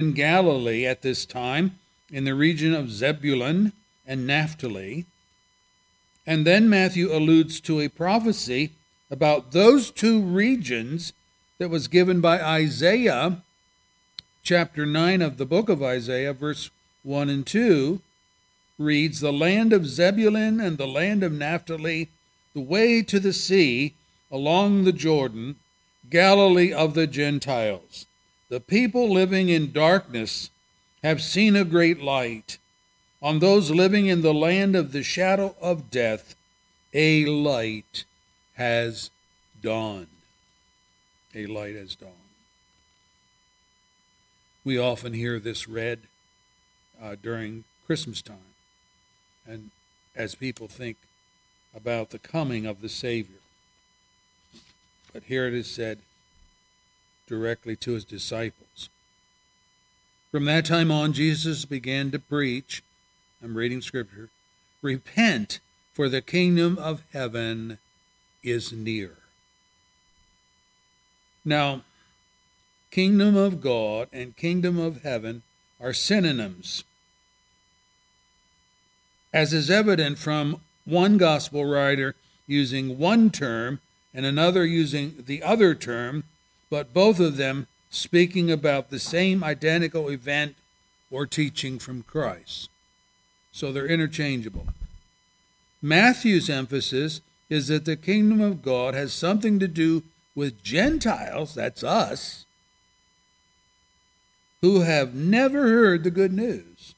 in Galilee at this time, in the region of Zebulun and Naphtali. And then Matthew alludes to a prophecy about those two regions that was given by Isaiah, chapter 9 of the book of Isaiah, verse 1 and 2, reads The land of Zebulun and the land of Naphtali, the way to the sea along the Jordan, Galilee of the Gentiles. The people living in darkness have seen a great light. On those living in the land of the shadow of death, a light has dawned. A light has dawned. We often hear this read uh, during Christmas time, and as people think about the coming of the Savior. But here it is said directly to his disciples. From that time on, Jesus began to preach. I'm reading scripture. Repent, for the kingdom of heaven is near. Now, kingdom of God and kingdom of heaven are synonyms. As is evident from one gospel writer using one term and another using the other term, but both of them speaking about the same identical event or teaching from Christ. So they're interchangeable. Matthew's emphasis is that the kingdom of God has something to do with Gentiles, that's us, who have never heard the good news.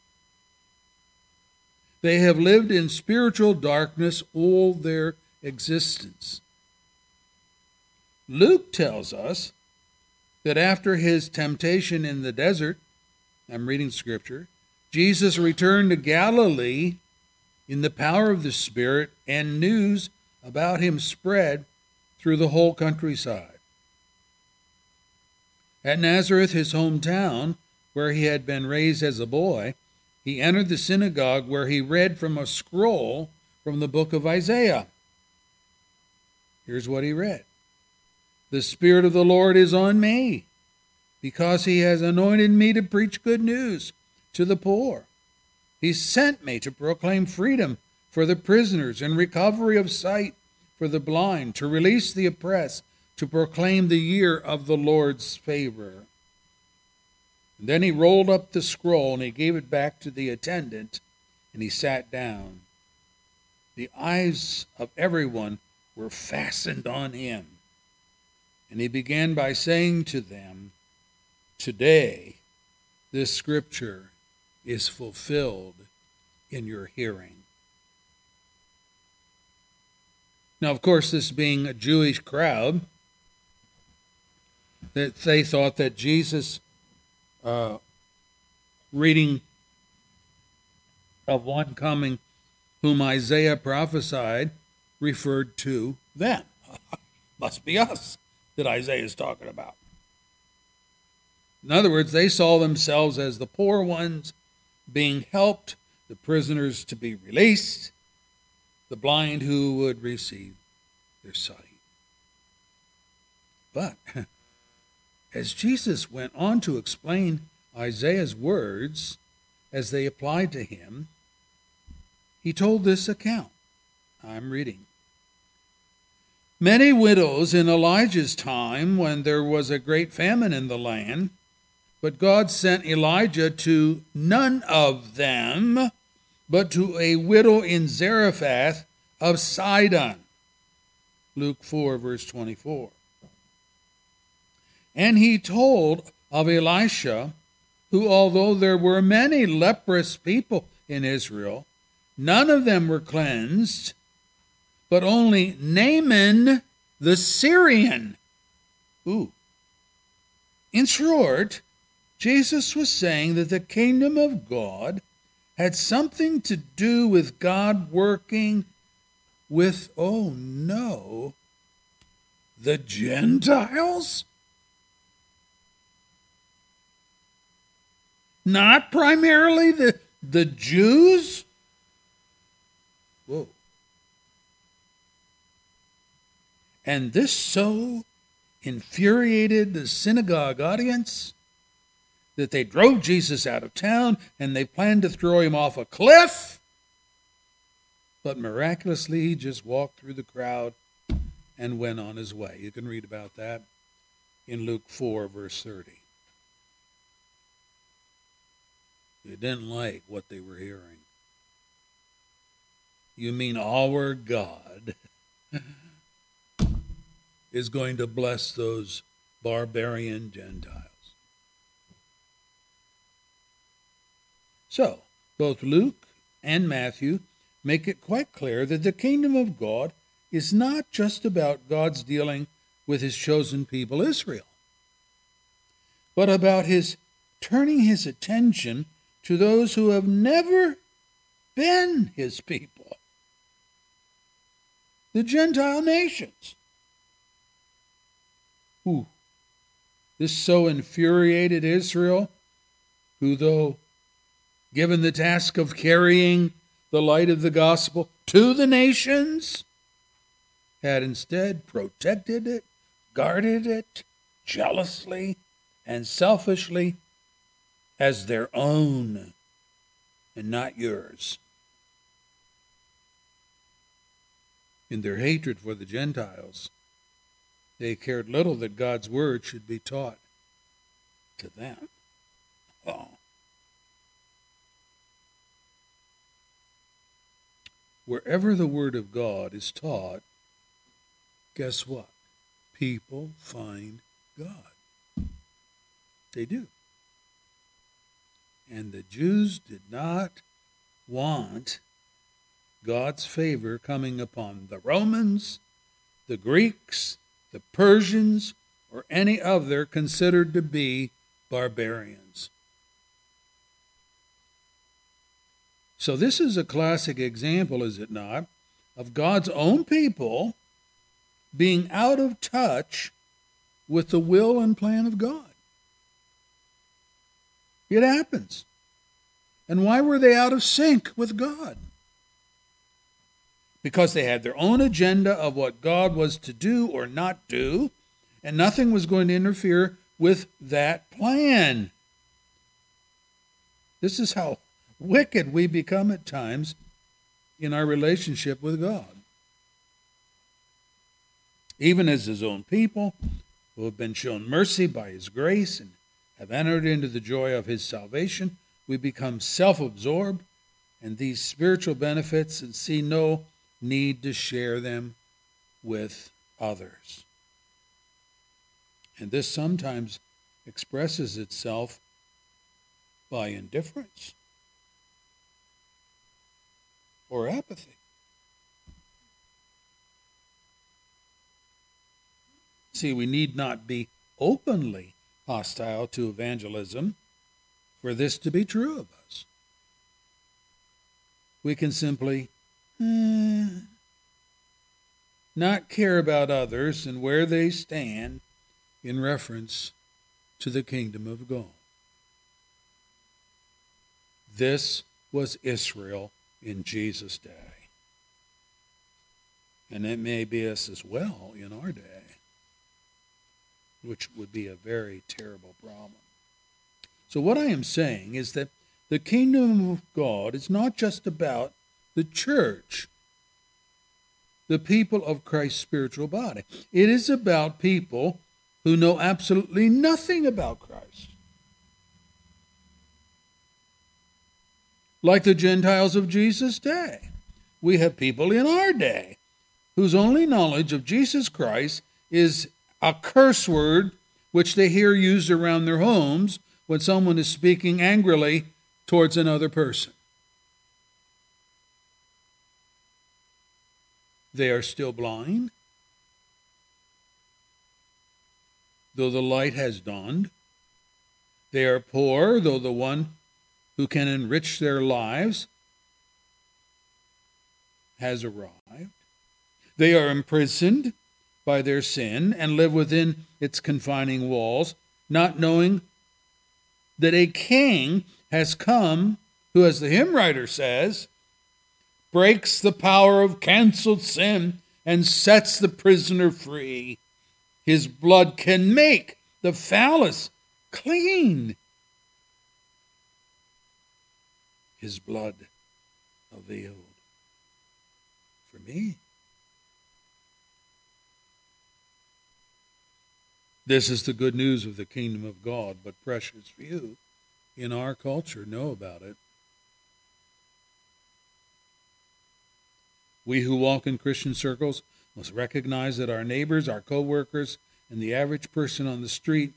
They have lived in spiritual darkness all their existence. Luke tells us that after his temptation in the desert, I'm reading scripture, Jesus returned to Galilee in the power of the Spirit, and news about him spread through the whole countryside. At Nazareth, his hometown, where he had been raised as a boy, he entered the synagogue where he read from a scroll from the book of Isaiah. Here's what he read The Spirit of the Lord is on me because he has anointed me to preach good news to the poor. He sent me to proclaim freedom for the prisoners and recovery of sight for the blind, to release the oppressed, to proclaim the year of the Lord's favor. And then he rolled up the scroll and he gave it back to the attendant and he sat down. The eyes of everyone were fastened on him. And he began by saying to them, Today, this scripture is fulfilled in your hearing. Now, of course, this being a Jewish crowd, that they thought that Jesus, uh, reading of one coming whom Isaiah prophesied, referred to them. Must be us that Isaiah is talking about. In other words, they saw themselves as the poor ones being helped, the prisoners to be released, the blind who would receive their sight. But as Jesus went on to explain Isaiah's words as they applied to him, he told this account. I'm reading. Many widows in Elijah's time, when there was a great famine in the land, but God sent Elijah to none of them, but to a widow in Zarephath of Sidon. Luke 4, verse 24. And he told of Elisha, who, although there were many leprous people in Israel, none of them were cleansed, but only Naaman the Syrian. Ooh. In short, Jesus was saying that the kingdom of God had something to do with God working with, oh no, the Gentiles? Not primarily the, the Jews? Whoa. And this so infuriated the synagogue audience that they drove Jesus out of town and they planned to throw him off a cliff. But miraculously, he just walked through the crowd and went on his way. You can read about that in Luke 4, verse 30. They didn't like what they were hearing. You mean our God is going to bless those barbarian Gentiles? So, both Luke and Matthew make it quite clear that the kingdom of God is not just about God's dealing with his chosen people, Israel, but about his turning his attention to those who have never been his people, the Gentile nations. Ooh, this so infuriated Israel, who, though given the task of carrying the light of the gospel to the nations, had instead protected it, guarded it jealously and selfishly as their own and not yours. In their hatred for the Gentiles, they cared little that God's word should be taught to them. Oh. Wherever the word of God is taught, guess what? People find God. They do. And the Jews did not want God's favor coming upon the Romans, the Greeks, the Persians, or any other considered to be barbarians. So, this is a classic example, is it not, of God's own people being out of touch with the will and plan of God. It happens. And why were they out of sync with God? Because they had their own agenda of what God was to do or not do, and nothing was going to interfere with that plan. This is how wicked we become at times in our relationship with God. Even as his own people, who have been shown mercy by his grace and have entered into the joy of his salvation, we become self absorbed and these spiritual benefits and see no need to share them with others. And this sometimes expresses itself by indifference or apathy. See, we need not be openly hostile to evangelism for this to be true of us. We can simply eh, not care about others and where they stand in reference to the kingdom of God. This was Israel in Jesus' day. And it may be us as well in our day which would be a very terrible problem. So, what I am saying is that the kingdom of God is not just about the church, the people of Christ's spiritual body. It is about people who know absolutely nothing about Christ. Like the Gentiles of Jesus' day. We have people in our day whose only knowledge of Jesus Christ is a curse word which they hear used around their homes when someone is speaking angrily towards another person. They are still blind, though the light has dawned. They are poor, though the one who can enrich their lives has arrived. They are imprisoned, by their sin and live within its confining walls, not knowing that a king has come who, as the hymn writer says, breaks the power of canceled sin and sets the prisoner free. His blood can make the phallus clean. his blood availed for me. This is the good news of the kingdom of God, but precious few in our culture know about it. We who walk in Christian circles must recognize that our neighbors, our co-workers, and the average person on the street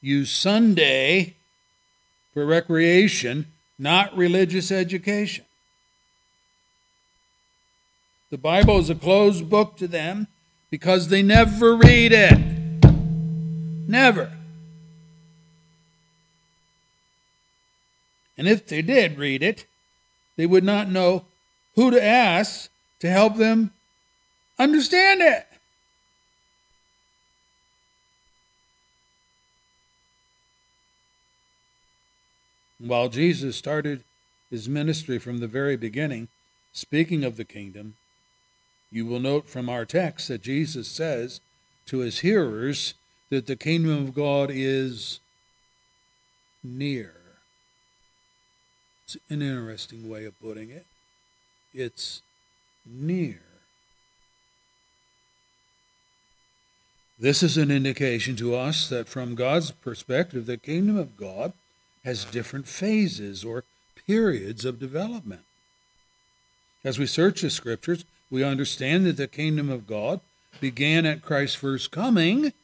use Sunday for recreation, not religious education. The Bible is a closed book to them because they never read it. Never. And if they did read it, they would not know who to ask to help them understand it. While Jesus started his ministry from the very beginning, speaking of the kingdom, you will note from our text that Jesus says to his hearers that the kingdom of God is near. It's an interesting way of putting it. It's near. This is an indication to us that from God's perspective, the kingdom of God has different phases or periods of development. As we search the scriptures, we understand that the kingdom of God began at Christ's first coming,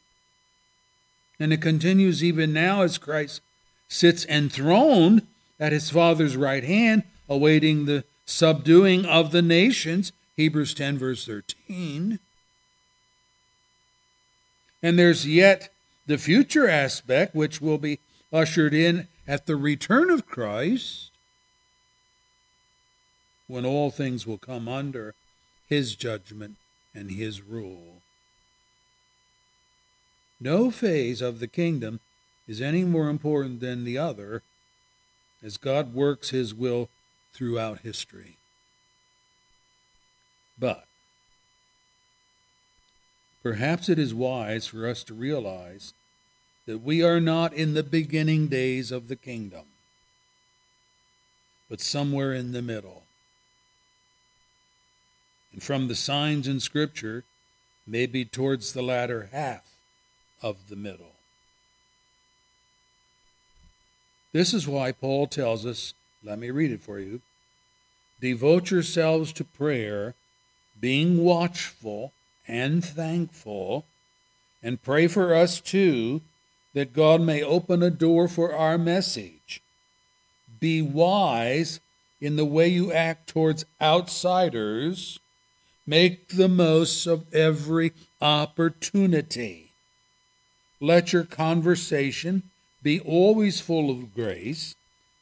and it continues even now as Christ sits enthroned at his Father's right hand, awaiting the subduing of the nations. Hebrews 10, verse 13. And there's yet the future aspect, which will be ushered in at the return of Christ, when all things will come under his judgment and his rule. No phase of the kingdom is any more important than the other as God works his will throughout history. But perhaps it is wise for us to realize that we are not in the beginning days of the kingdom, but somewhere in the middle. And from the signs in Scripture, maybe towards the latter half of the middle. This is why Paul tells us, let me read it for you. Devote yourselves to prayer, being watchful and thankful, and pray for us too that God may open a door for our message. Be wise in the way you act towards outsiders. Make the most of every opportunity. Let your conversation be always full of grace,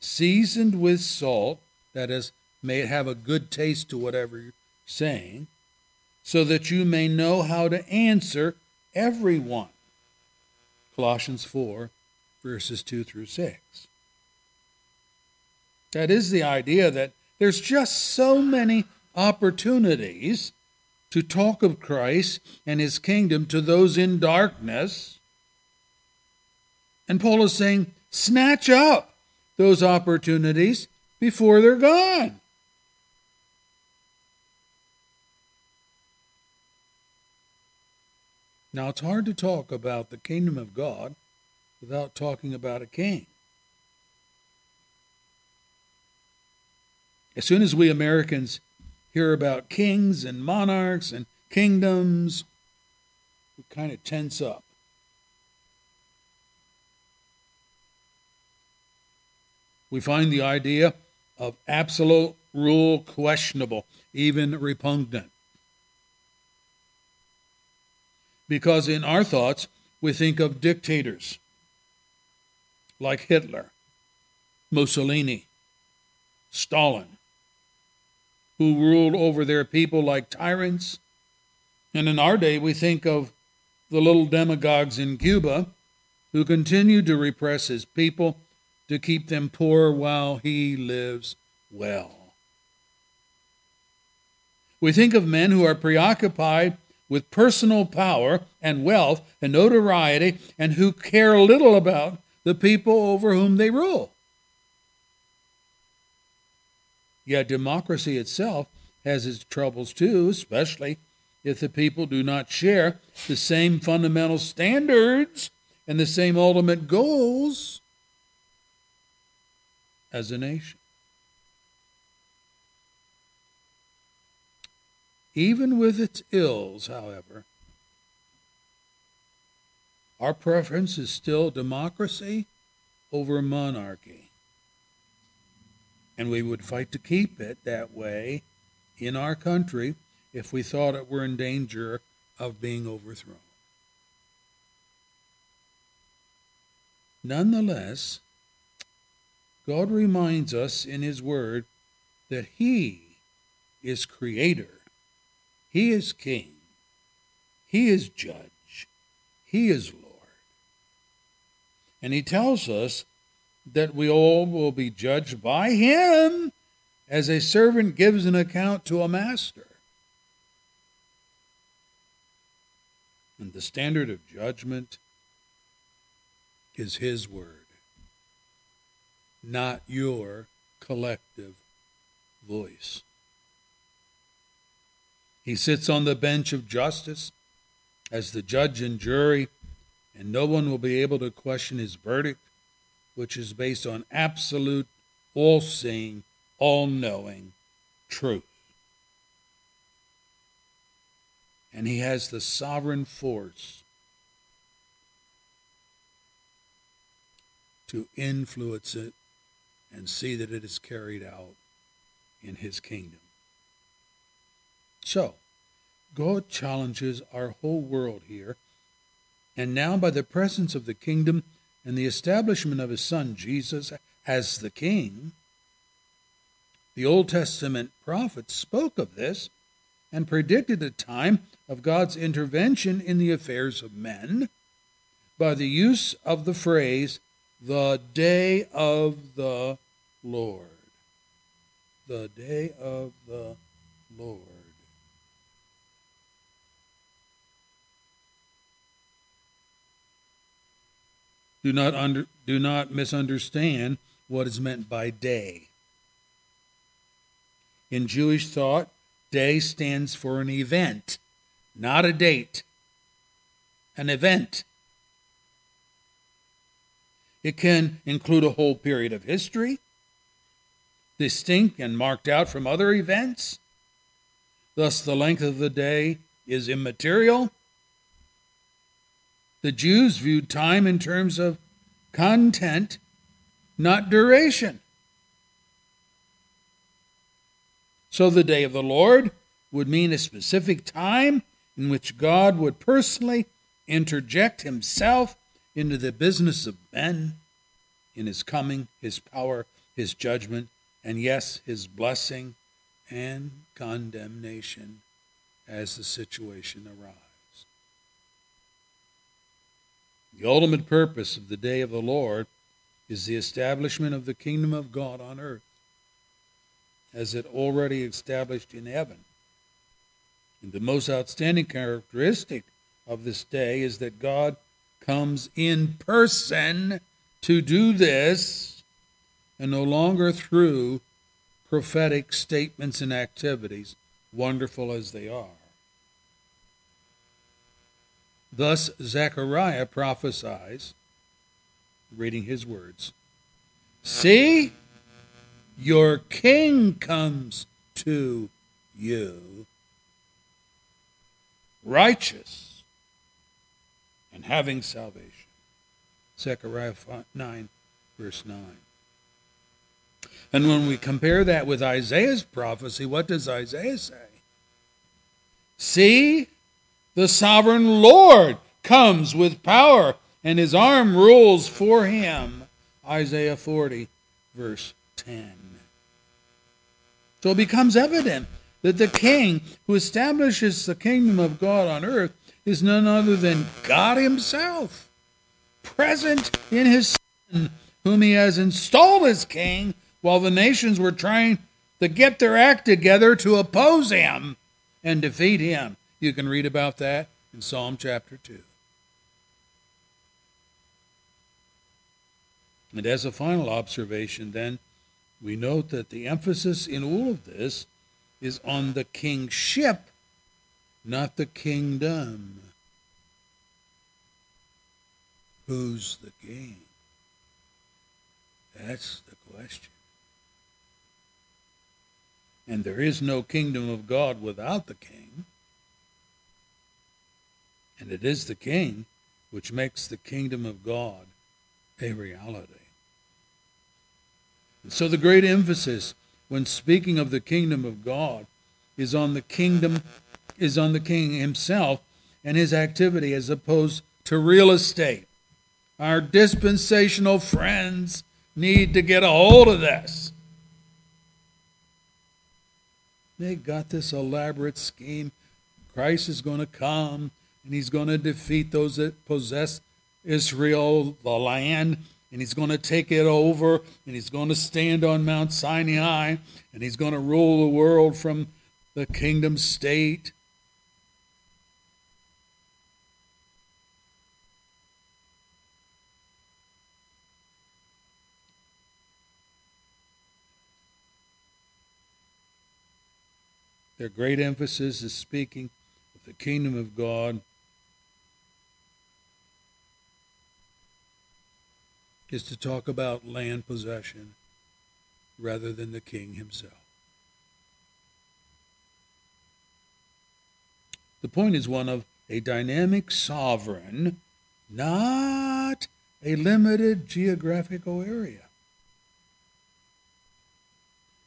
seasoned with salt, that is, may have a good taste to whatever you're saying, so that you may know how to answer everyone. Colossians 4, verses 2 through 6. That is the idea that there's just so many opportunities to talk of Christ and his kingdom to those in darkness. And Paul is saying, snatch up those opportunities before they're gone. Now, it's hard to talk about the kingdom of God without talking about a king. As soon as we Americans hear about kings and monarchs and kingdoms, we kind of tense up. We find the idea of absolute rule questionable, even repugnant because in our thoughts, we think of dictators like Hitler, Mussolini, Stalin, who ruled over their people like tyrants. And in our day, we think of the little demagogues in Cuba who continue to repress his people to keep them poor while he lives well. We think of men who are preoccupied with personal power and wealth and notoriety and who care little about the people over whom they rule. Yet democracy itself has its troubles too, especially if the people do not share the same fundamental standards and the same ultimate goals as a nation. Even with its ills, however, our preference is still democracy over monarchy. And we would fight to keep it that way in our country if we thought it were in danger of being overthrown. Nonetheless, God reminds us in His Word that He is Creator, He is King, He is Judge, He is Lord. And He tells us that we all will be judged by Him as a servant gives an account to a master. And the standard of judgment is His word, not your collective voice. He sits on the bench of justice as the judge and jury, and no one will be able to question his verdict, which is based on absolute, all seeing, all knowing truth. and he has the sovereign force to influence it and see that it is carried out in his kingdom. So, God challenges our whole world here, and now by the presence of the kingdom and the establishment of his son Jesus as the king, the Old Testament prophets spoke of this and predicted a time of God's intervention in the affairs of men by the use of the phrase, the day of the Lord. The day of the Lord. Do not, under, do not misunderstand what is meant by day. In Jewish thought, day stands for an event not a date, an event. It can include a whole period of history, distinct and marked out from other events. Thus, the length of the day is immaterial. The Jews viewed time in terms of content, not duration. So, the day of the Lord would mean a specific time in which God would personally interject himself into the business of men in his coming, his power, his judgment, and yes, his blessing and condemnation as the situation arrives. The ultimate purpose of the day of the Lord is the establishment of the kingdom of God on earth, as it already established in heaven and the most outstanding characteristic of this day is that God comes in person to do this and no longer through prophetic statements and activities, wonderful as they are. Thus, Zechariah prophesies, reading his words See, your king comes to you righteous and having salvation. Zechariah 9, verse 9. And when we compare that with Isaiah's prophecy, what does Isaiah say? See, the sovereign Lord comes with power, and his arm rules for him. Isaiah 40, verse 10. So it becomes evident that the king who establishes the kingdom of God on earth is none other than God Himself, present in His Son, whom He has installed as king while the nations were trying to get their act together to oppose Him and defeat Him. You can read about that in Psalm chapter 2. And as a final observation, then, we note that the emphasis in all of this is on the kingship, not the kingdom. Who's the king? That's the question. And there is no kingdom of God without the king. And it is the king which makes the kingdom of God a reality. And so the great emphasis when speaking of the kingdom of God is on the kingdom is on the king himself and his activity as opposed to real estate. Our dispensational friends need to get a hold of this. They got this elaborate scheme. Christ is going to come and he's going to defeat those that possess Israel, the land, and he's going to take it over and he's going to stand on Mount Sinai and he's going to rule the world from the kingdom state. Their great emphasis is speaking of the kingdom of God is to talk about land possession rather than the king himself. The point is one of a dynamic sovereign, not a limited geographical area.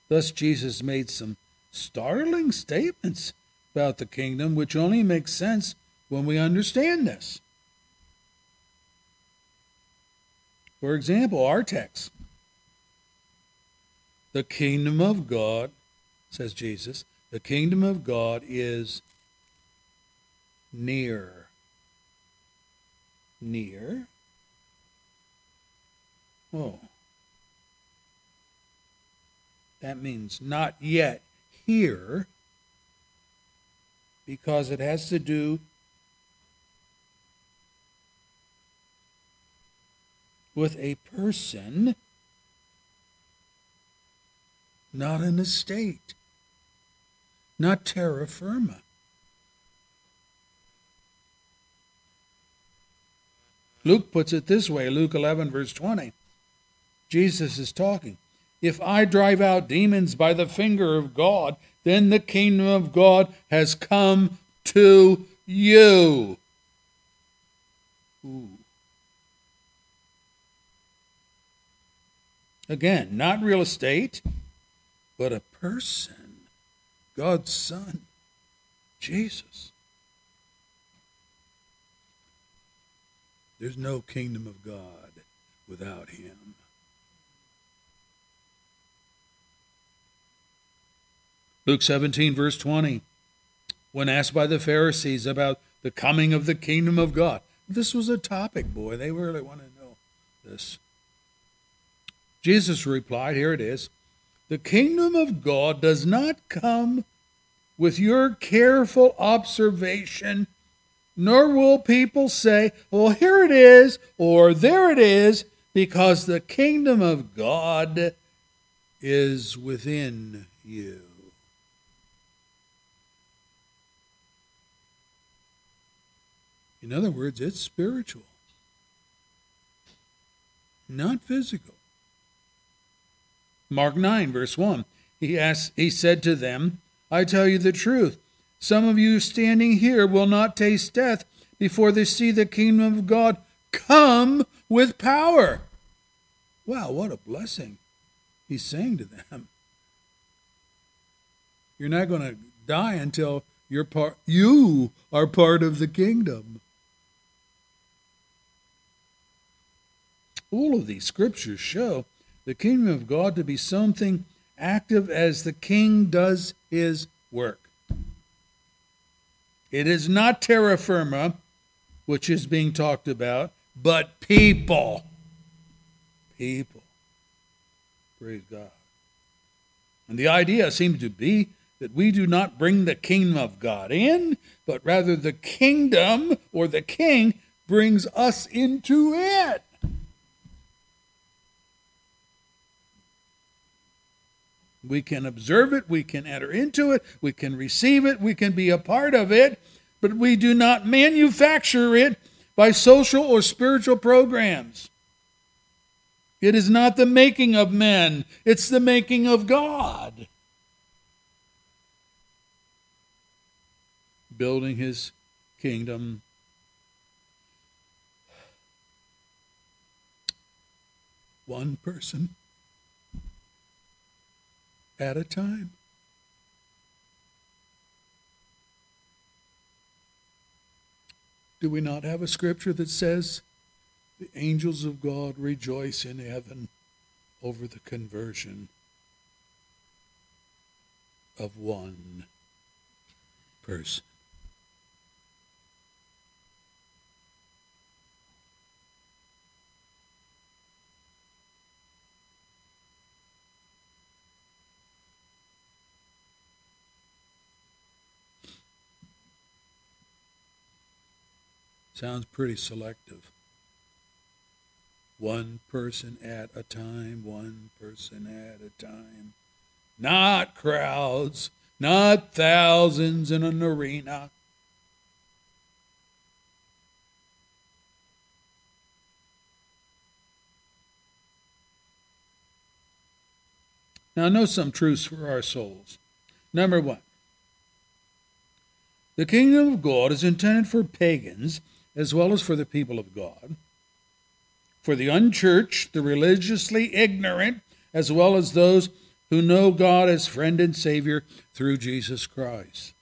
Thus, Jesus made some startling statements about the kingdom, which only makes sense when we understand this. For example, our text the kingdom of God, says Jesus, the kingdom of God is near. Near? Oh. That means not yet here, because it has to do with a person, not an estate, not terra firma. Luke puts it this way Luke 11, verse 20. Jesus is talking. If I drive out demons by the finger of God, then the kingdom of God has come to you. Ooh. Again, not real estate, but a person, God's Son, Jesus. There's no kingdom of God without him. Luke 17, verse 20. When asked by the Pharisees about the coming of the kingdom of God, this was a topic, boy. They really want to know this. Jesus replied, Here it is The kingdom of God does not come with your careful observation, nor will people say, Well, here it is, or there it is, because the kingdom of God is within you. In other words, it's spiritual, not physical. Mark 9, verse 1. He, asked, he said to them, I tell you the truth. Some of you standing here will not taste death before they see the kingdom of God come with power. Wow, what a blessing he's saying to them. You're not going to die until you're part you are part of the kingdom. All of these scriptures show the kingdom of God to be something active as the king does his work. It is not terra firma, which is being talked about, but people. People. Praise God. And the idea seems to be that we do not bring the kingdom of God in, but rather the kingdom or the king brings us into it. We can observe it, we can enter into it, we can receive it, we can be a part of it, but we do not manufacture it by social or spiritual programs. It is not the making of men, it's the making of God. Building his kingdom. One person at a time. Do we not have a scripture that says, the angels of God rejoice in heaven over the conversion of one person? Sounds pretty selective. One person at a time, one person at a time. Not crowds, not thousands in an arena. Now, know some truths for our souls. Number one, the kingdom of God is intended for pagans as well as for the people of God, for the unchurched, the religiously ignorant, as well as those who know God as friend and Savior through Jesus Christ.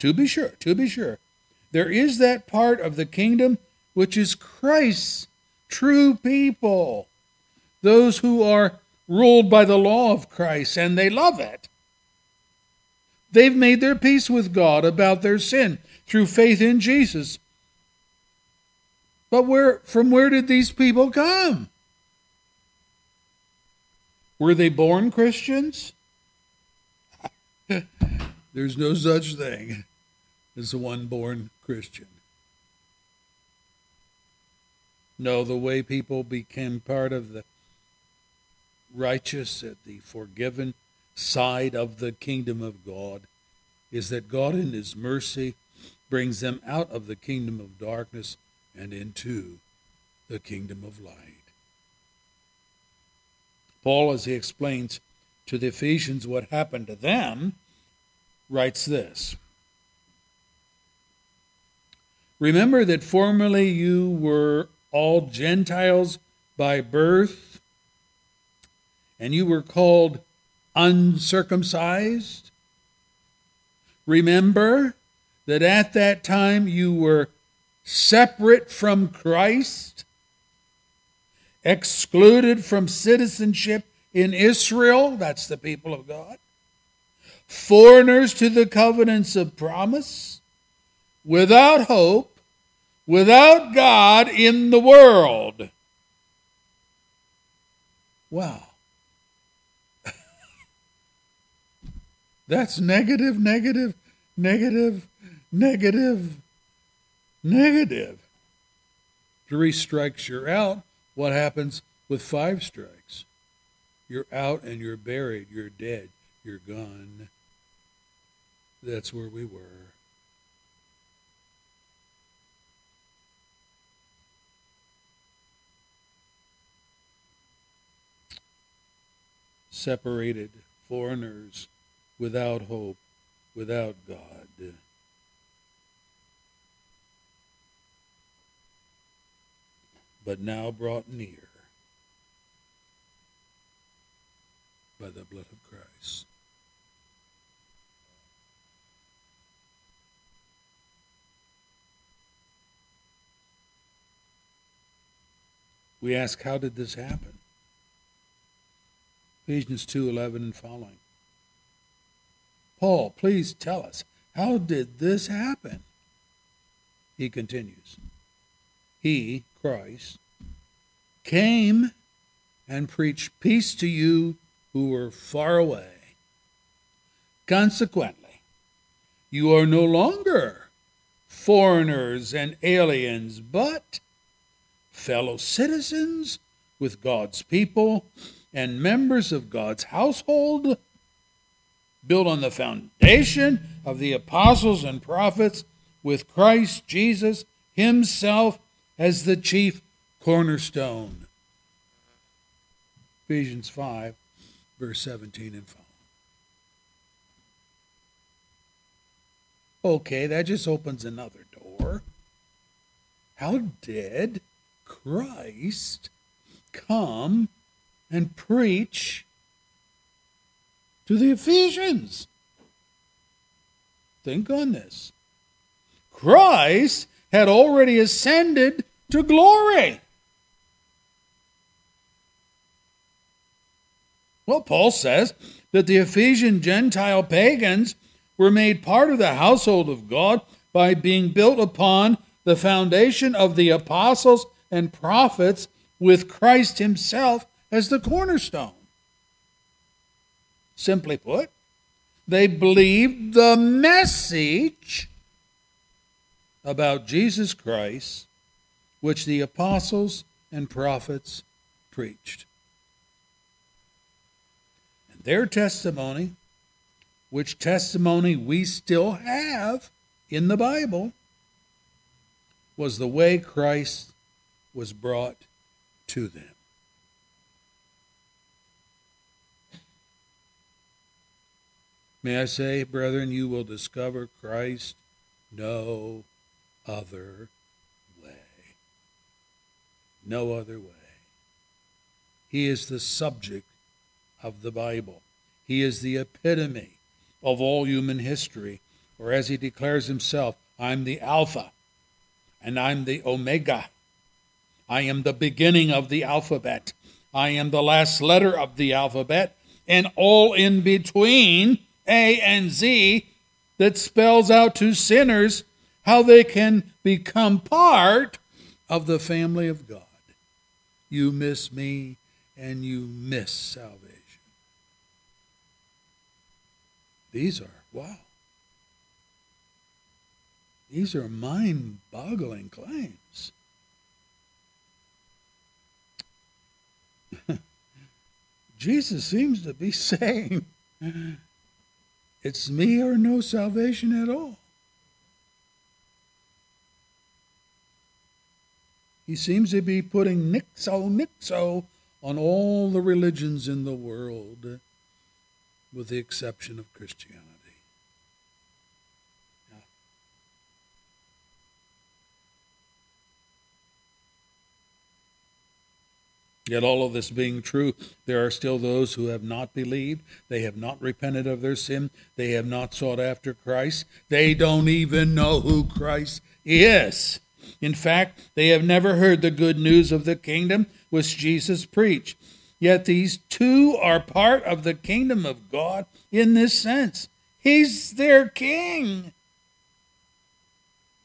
To be sure, to be sure, there is that part of the kingdom which is Christ's true people, those who are ruled by the law of Christ and they love it. They've made their peace with God about their sin through faith in Jesus but where from where did these people come? Were they born Christians? There's no such thing as one born Christian. No, the way people became part of the righteous, at the forgiven side of the kingdom of God, is that God in His mercy brings them out of the kingdom of darkness and into the kingdom of light. Paul, as he explains to the Ephesians what happened to them, writes this Remember that formerly you were all Gentiles by birth, and you were called uncircumcised. Remember that at that time you were separate from Christ, excluded from citizenship in Israel, that's the people of God, foreigners to the covenants of promise, without hope, without God in the world. Wow. That's negative, negative, negative, negative, negative. Three strikes, you're out. What happens with five strikes? You're out and you're buried. You're dead. You're gone. That's where we were. Separated foreigners without hope, without God. But now brought near by the blood of Christ. We ask, how did this happen? Ephesians 2:11 and following. Paul, please tell us, how did this happen? He continues. He, Christ, came and preached peace to you who were far away. Consequently, you are no longer foreigners and aliens, but fellow citizens with God's people and members of God's household, built on the foundation of the apostles and prophets, with Christ Jesus Himself as the chief cornerstone. Ephesians 5, verse 17 and following. Okay, that just opens another door. How did Christ come and preach to the Ephesians? Think on this. Christ had already ascended to glory. Well, Paul says that the Ephesian Gentile pagans were made part of the household of God by being built upon the foundation of the apostles and prophets with Christ Himself as the cornerstone. Simply put, they believed the message about Jesus Christ which the apostles and prophets preached. And their testimony which testimony we still have in the Bible, was the way Christ was brought to them. May I say, brethren, you will discover Christ no other way. No other way. He is the subject of the Bible. He is the epitome of all human history. Or as he declares himself, I'm the Alpha and I'm the Omega. I am the beginning of the alphabet. I am the last letter of the alphabet, and all in between, A and Z, that spells out to sinners how they can become part of the family of God. You miss me, and you miss salvation. These are, wow. These are mind boggling claims. Jesus seems to be saying, it's me or no salvation at all. He seems to be putting nixo, nixo on all the religions in the world with the exception of Christianity. Yet, all of this being true, there are still those who have not believed. They have not repented of their sin. They have not sought after Christ. They don't even know who Christ is. In fact, they have never heard the good news of the kingdom which Jesus preached. Yet these too are part of the kingdom of God in this sense. He's their king,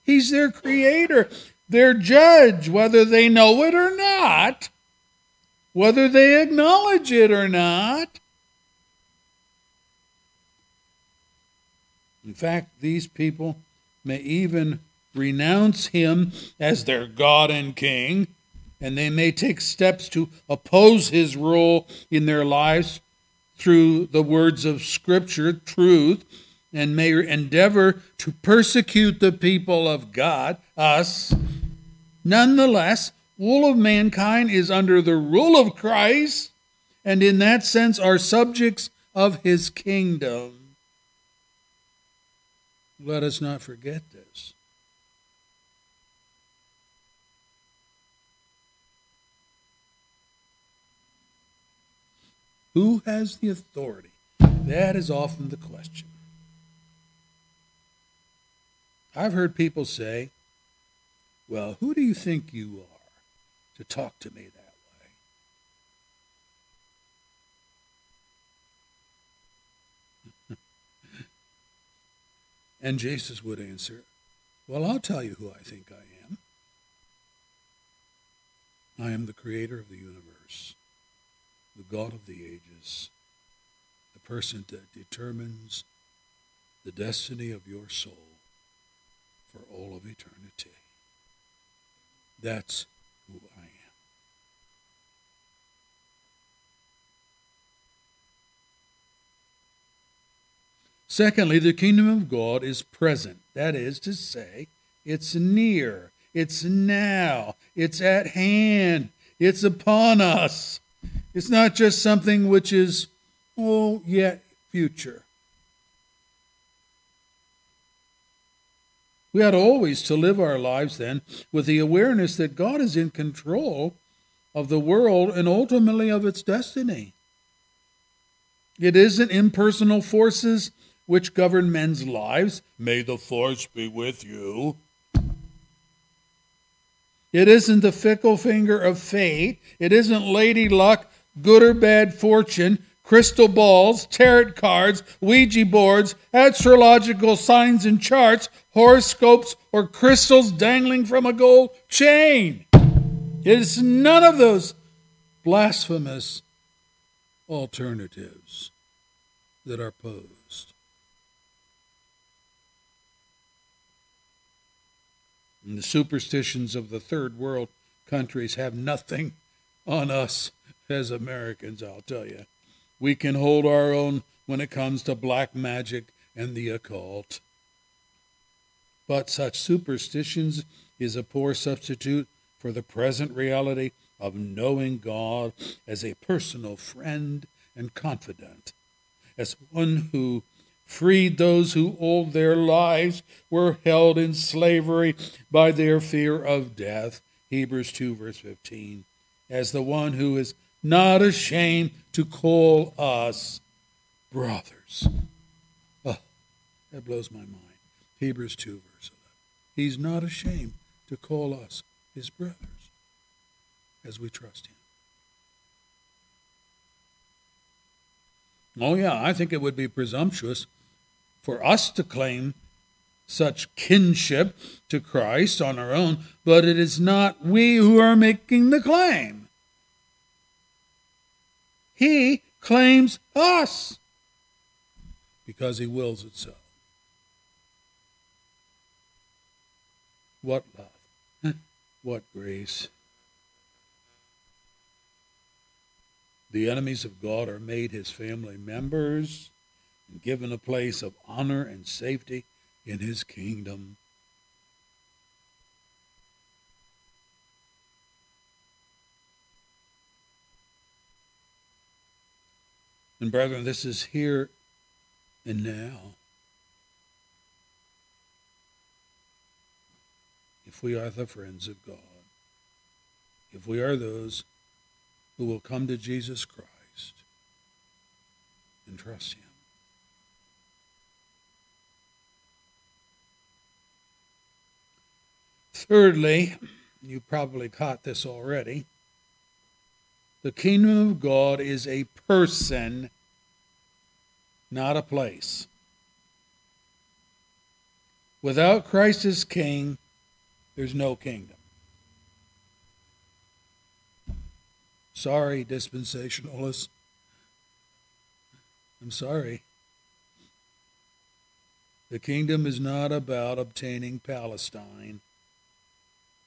He's their creator, their judge, whether they know it or not, whether they acknowledge it or not. In fact, these people may even renounce him as their God and King and they may take steps to oppose his rule in their lives through the words of Scripture, truth, and may endeavor to persecute the people of God, us. Nonetheless, all of mankind is under the rule of Christ, and in that sense are subjects of his kingdom. Let us not forget this. Who has the authority? That is often the question. I've heard people say, Well, who do you think you are to talk to me that way? and Jesus would answer, Well, I'll tell you who I think I am. I am the creator of the universe the God of the ages, the person that determines the destiny of your soul for all of eternity. That's who I am. Secondly, the kingdom of God is present. That is to say, it's near, it's now, it's at hand, it's upon us. It's not just something which is, oh, yet future. We ought always to live our lives then with the awareness that God is in control of the world and ultimately of its destiny. It isn't impersonal forces which govern men's lives. May the force be with you. It isn't the fickle finger of fate. It isn't lady luck, good or bad fortune, crystal balls, tarot cards, Ouija boards, astrological signs and charts, horoscopes, or crystals dangling from a gold chain. It is none of those blasphemous alternatives that are posed. And the superstitions of the third world countries have nothing on us as Americans, I'll tell you. We can hold our own when it comes to black magic and the occult. But such superstitions is a poor substitute for the present reality of knowing God as a personal friend and confidant, as one who freed those who all their lives were held in slavery by their fear of death. Hebrews 2, verse 15. As the one who is not ashamed to call us brothers. Oh, that blows my mind. Hebrews 2, verse 11. He's not ashamed to call us his brothers as we trust him. Oh, yeah, I think it would be presumptuous for us to claim such kinship to Christ on our own, but it is not we who are making the claim. He claims us because he wills it so. What love, what grace. The enemies of God are made his family members and given a place of honor and safety in his kingdom. And brethren, this is here and now. If we are the friends of God, if we are those who will come to Jesus Christ and trust Him. Thirdly, you probably caught this already. The kingdom of God is a person, not a place. Without Christ as king, there's no kingdom. Sorry, dispensationalists. I'm sorry. The kingdom is not about obtaining Palestine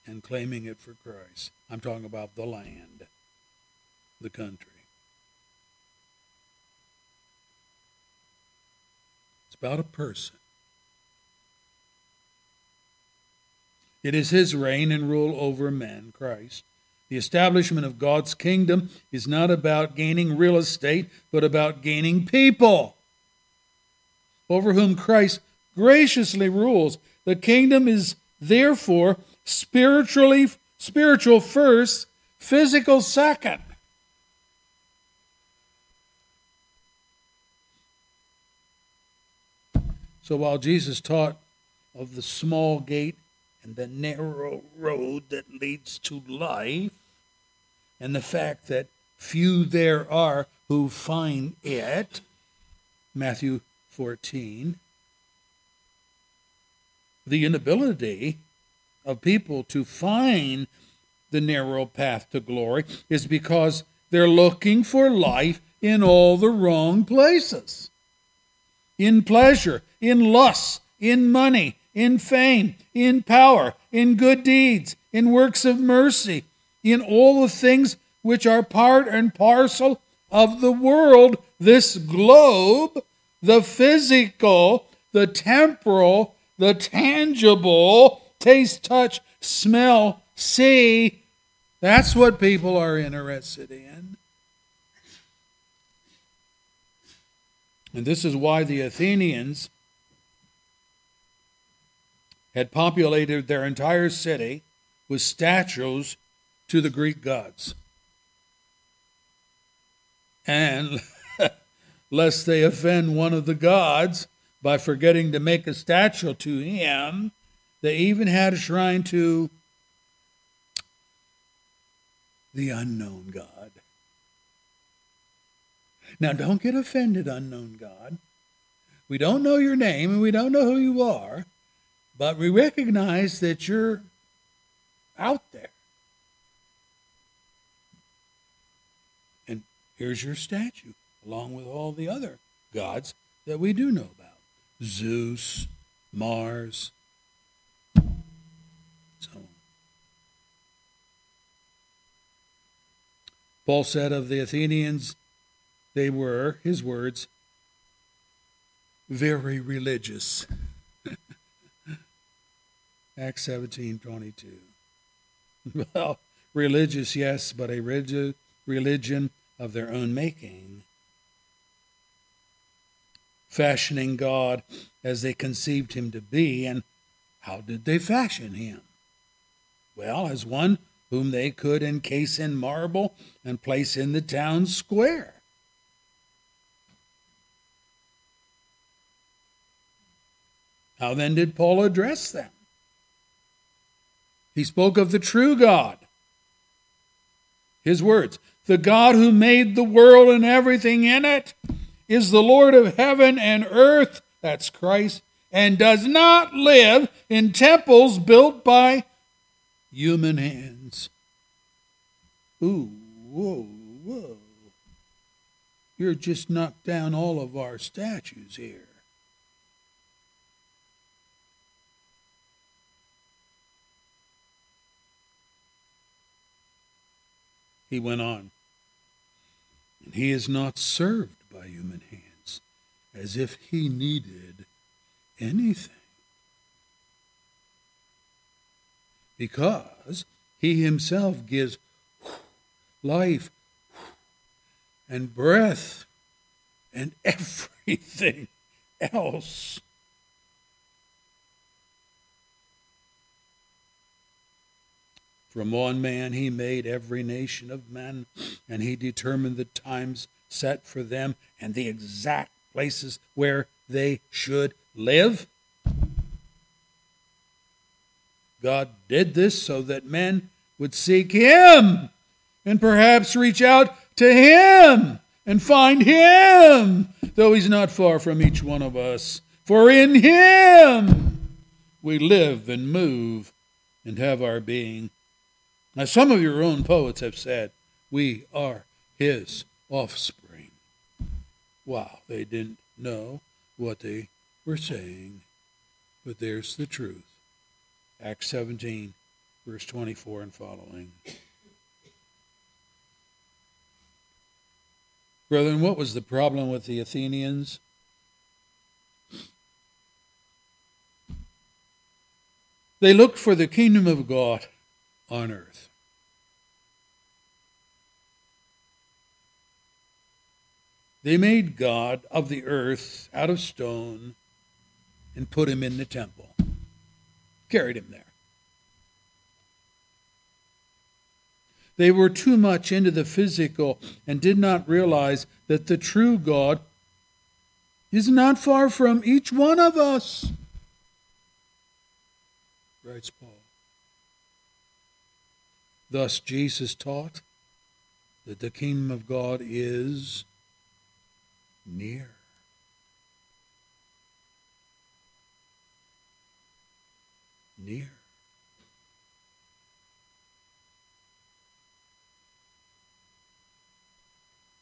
and claiming it for Christ. I'm talking about the land, the country. It's about a person. It is his reign and rule over men, Christ. The establishment of God's kingdom is not about gaining real estate, but about gaining people over whom Christ graciously rules. The kingdom is therefore spiritually spiritual first, physical second. So while Jesus taught of the small gate and the narrow road that leads to life, and the fact that few there are who find it, Matthew 14, the inability of people to find the narrow path to glory is because they're looking for life in all the wrong places. In pleasure, in lust, in money, in fame, in power, in good deeds, in works of mercy, in all the things which are part and parcel of the world, this globe the physical, the temporal, the tangible, taste, touch, smell, see. That's what people are interested in. And this is why the Athenians had populated their entire city with statues to the Greek gods. And lest they offend one of the gods by forgetting to make a statue to him, they even had a shrine to the unknown God. Now, don't get offended, unknown God. We don't know your name and we don't know who you are, but we recognize that you're out there. And here's your statue, along with all the other gods that we do know about Zeus, Mars, so. Paul said of the Athenians, they were, his words, very religious. Acts 17 22. Well, religious, yes, but a rigid religion of their own making, fashioning God as they conceived him to be. And how did they fashion him? Well, as one whom they could encase in marble and place in the town square. How then did Paul address them? He spoke of the true God. His words The God who made the world and everything in it is the Lord of heaven and earth, that's Christ, and does not live in temples built by human hands. Ooh, whoa, whoa. You're just knocked down all of our statues here. He went on. And he is not served by human hands as if he needed anything. Because he himself gives life and breath and everything else. From one man he made every nation of men, and he determined the times set for them and the exact places where they should live. God did this so that men would seek him and perhaps reach out to him and find him, though he's not far from each one of us. For in him we live and move and have our being. Now, some of your own poets have said, We are his offspring. Wow, they didn't know what they were saying, but there's the truth. Acts 17, verse 24 and following. Brethren, what was the problem with the Athenians? They looked for the kingdom of God on earth. They made God of the earth out of stone and put him in the temple, carried him there. They were too much into the physical and did not realize that the true God is not far from each one of us, writes Paul. Thus, Jesus taught that the kingdom of God is near. Near.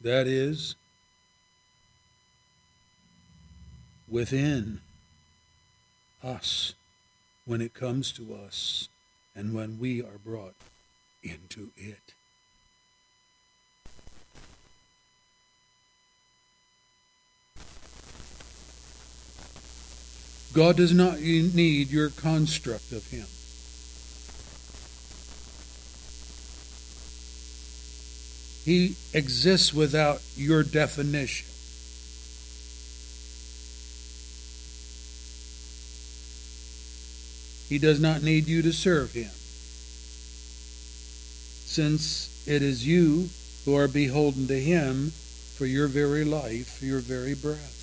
That is, within us when it comes to us and when we are brought into it. God does not need your construct of him. He exists without your definition. He does not need you to serve him, since it is you who are beholden to him for your very life, for your very breath.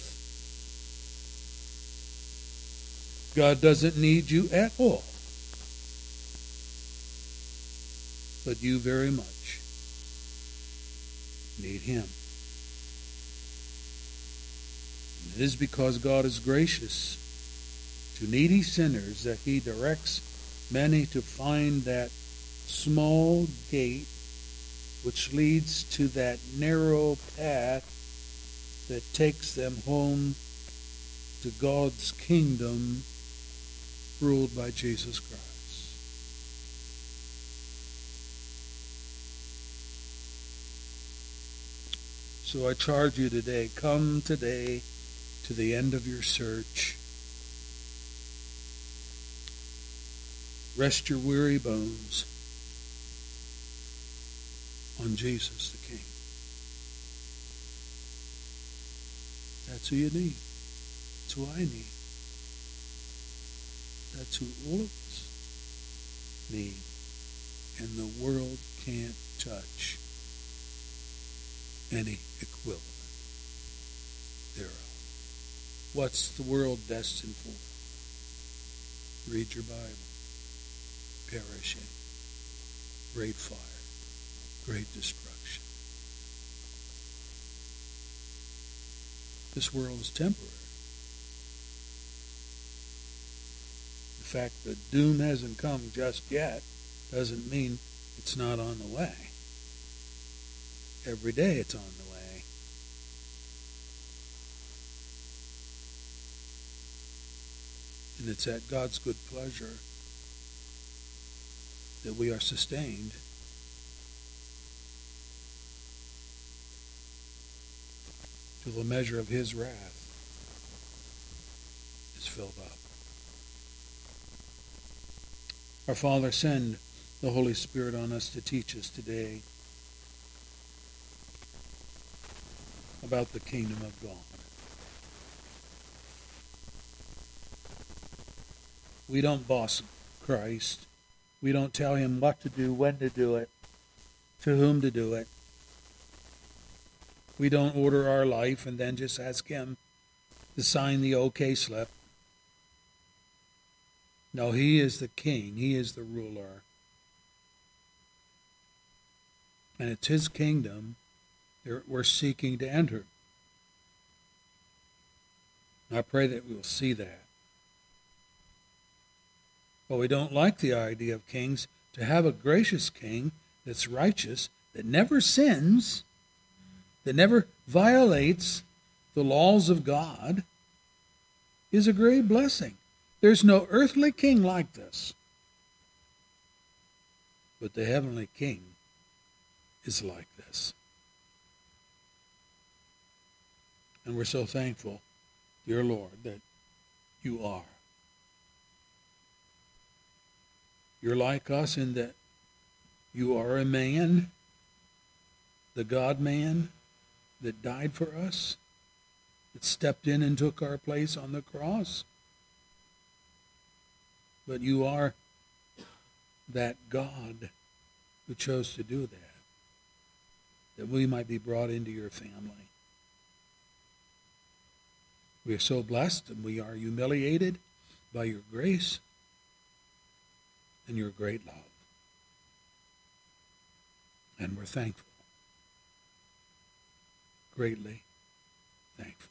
God doesn't need you at all, but you very much need him. And it is because God is gracious to needy sinners that he directs many to find that small gate which leads to that narrow path that takes them home to God's kingdom ruled by Jesus Christ. So I charge you today, come today to the end of your search. Rest your weary bones on Jesus the King. That's who you need. That's who I need. That's who all of us need. And the world can't touch any equivalent thereof. What's the world destined for? Read your Bible. Perishing. Great fire. Great destruction. This world is temporary. Fact that doom hasn't come just yet doesn't mean it's not on the way. Every day it's on the way. And it's at God's good pleasure that we are sustained. till the measure of his wrath is filled up. Our Father, send the Holy Spirit on us to teach us today about the kingdom of God. We don't boss Christ. We don't tell him what to do, when to do it, to whom to do it. We don't order our life and then just ask him to sign the okay slip. No, he is the king, he is the ruler. And it's his kingdom we're seeking to enter. I pray that we'll see that. But we don't like the idea of kings to have a gracious king that's righteous, that never sins, that never violates the laws of God, is a great blessing. There's no earthly king like this. But the heavenly king is like this. And we're so thankful, dear Lord, that you are. You're like us in that you are a man, the God man that died for us, that stepped in and took our place on the cross. But you are that God who chose to do that, that we might be brought into your family. We are so blessed and we are humiliated by your grace and your great love. And we're thankful. Greatly thankful.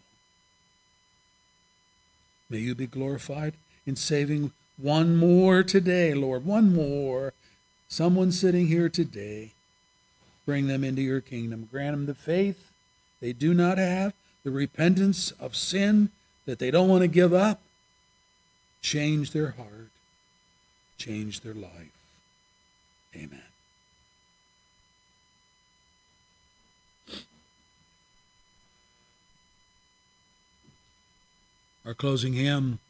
May you be glorified in saving one more today, Lord. One more. Someone sitting here today. Bring them into your kingdom. Grant them the faith they do not have, the repentance of sin that they don't want to give up. Change their heart change their life. Amen. Our closing hymn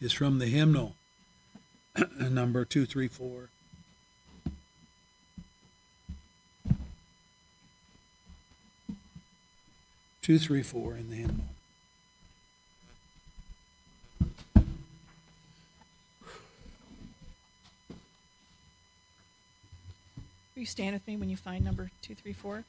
is from the hymnal number 234. Two, three, four in the hymnal. Will you stand with me when you find number 234?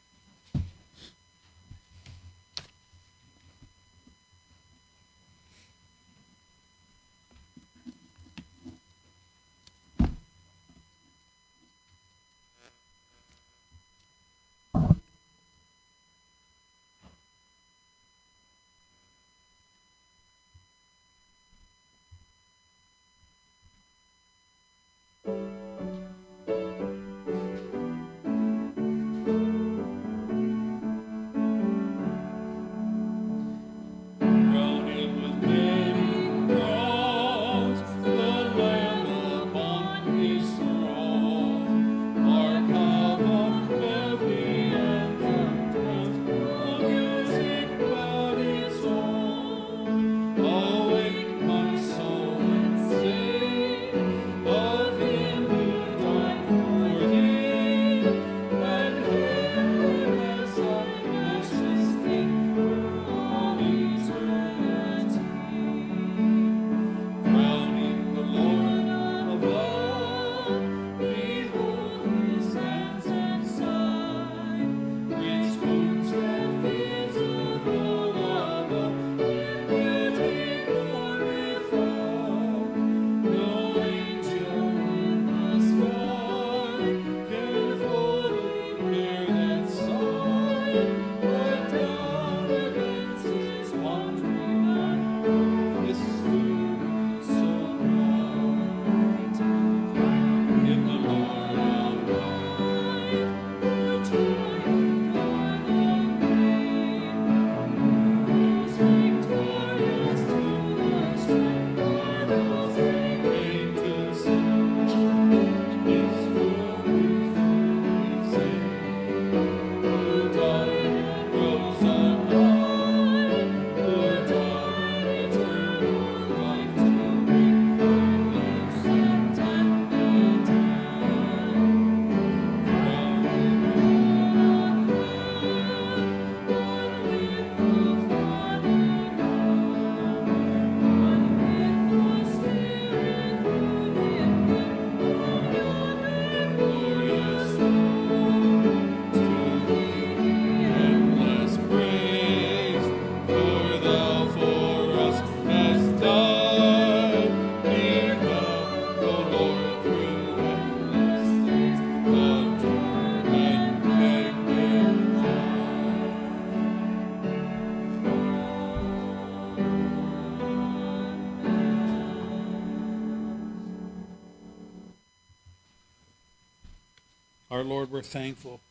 Lord, we're thankful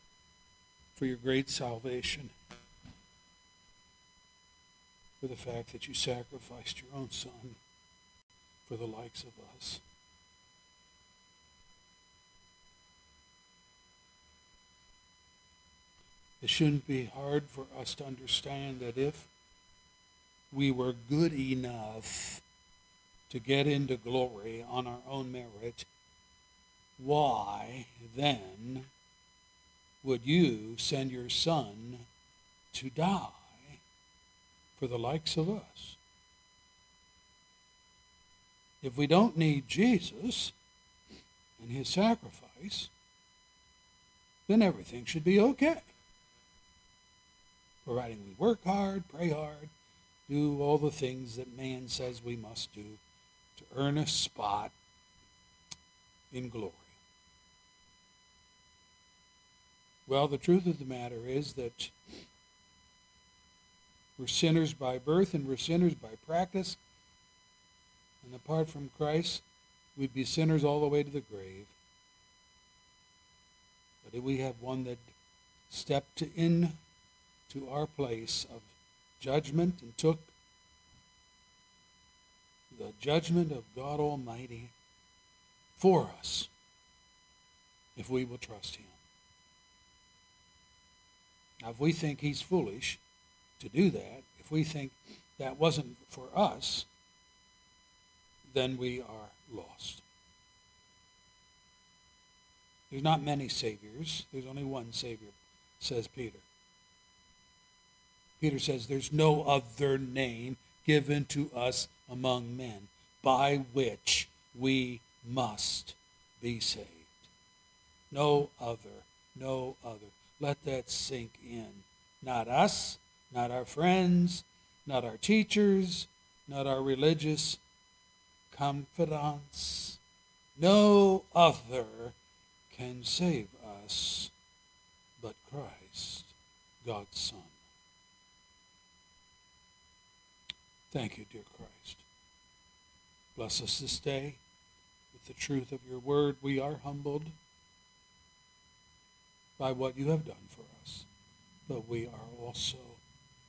for your great salvation, for the fact that you sacrificed your own Son for the likes of us. It shouldn't be hard for us to understand that if we were good enough to get into glory on our own merit, why then would you send your son to die for the likes of us? If we don't need Jesus and his sacrifice, then everything should be okay. Providing we work hard, pray hard, do all the things that man says we must do to earn a spot in glory. Well, the truth of the matter is that we're sinners by birth and we're sinners by practice. And apart from Christ, we'd be sinners all the way to the grave. But if we have one that stepped in to our place of judgment and took the judgment of God Almighty for us if we will trust Him. Now, if we think he's foolish to do that, if we think that wasn't for us, then we are lost. There's not many saviors. There's only one savior, says Peter. Peter says, There's no other name given to us among men by which we must be saved. No other, no other. Let that sink in. Not us, not our friends, not our teachers, not our religious confidants. No other can save us but Christ, God's Son. Thank you, dear Christ. Bless us this day with the truth of your word. We are humbled by what you have done for us, but we are also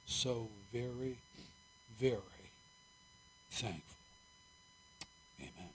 so very, very thankful. Amen.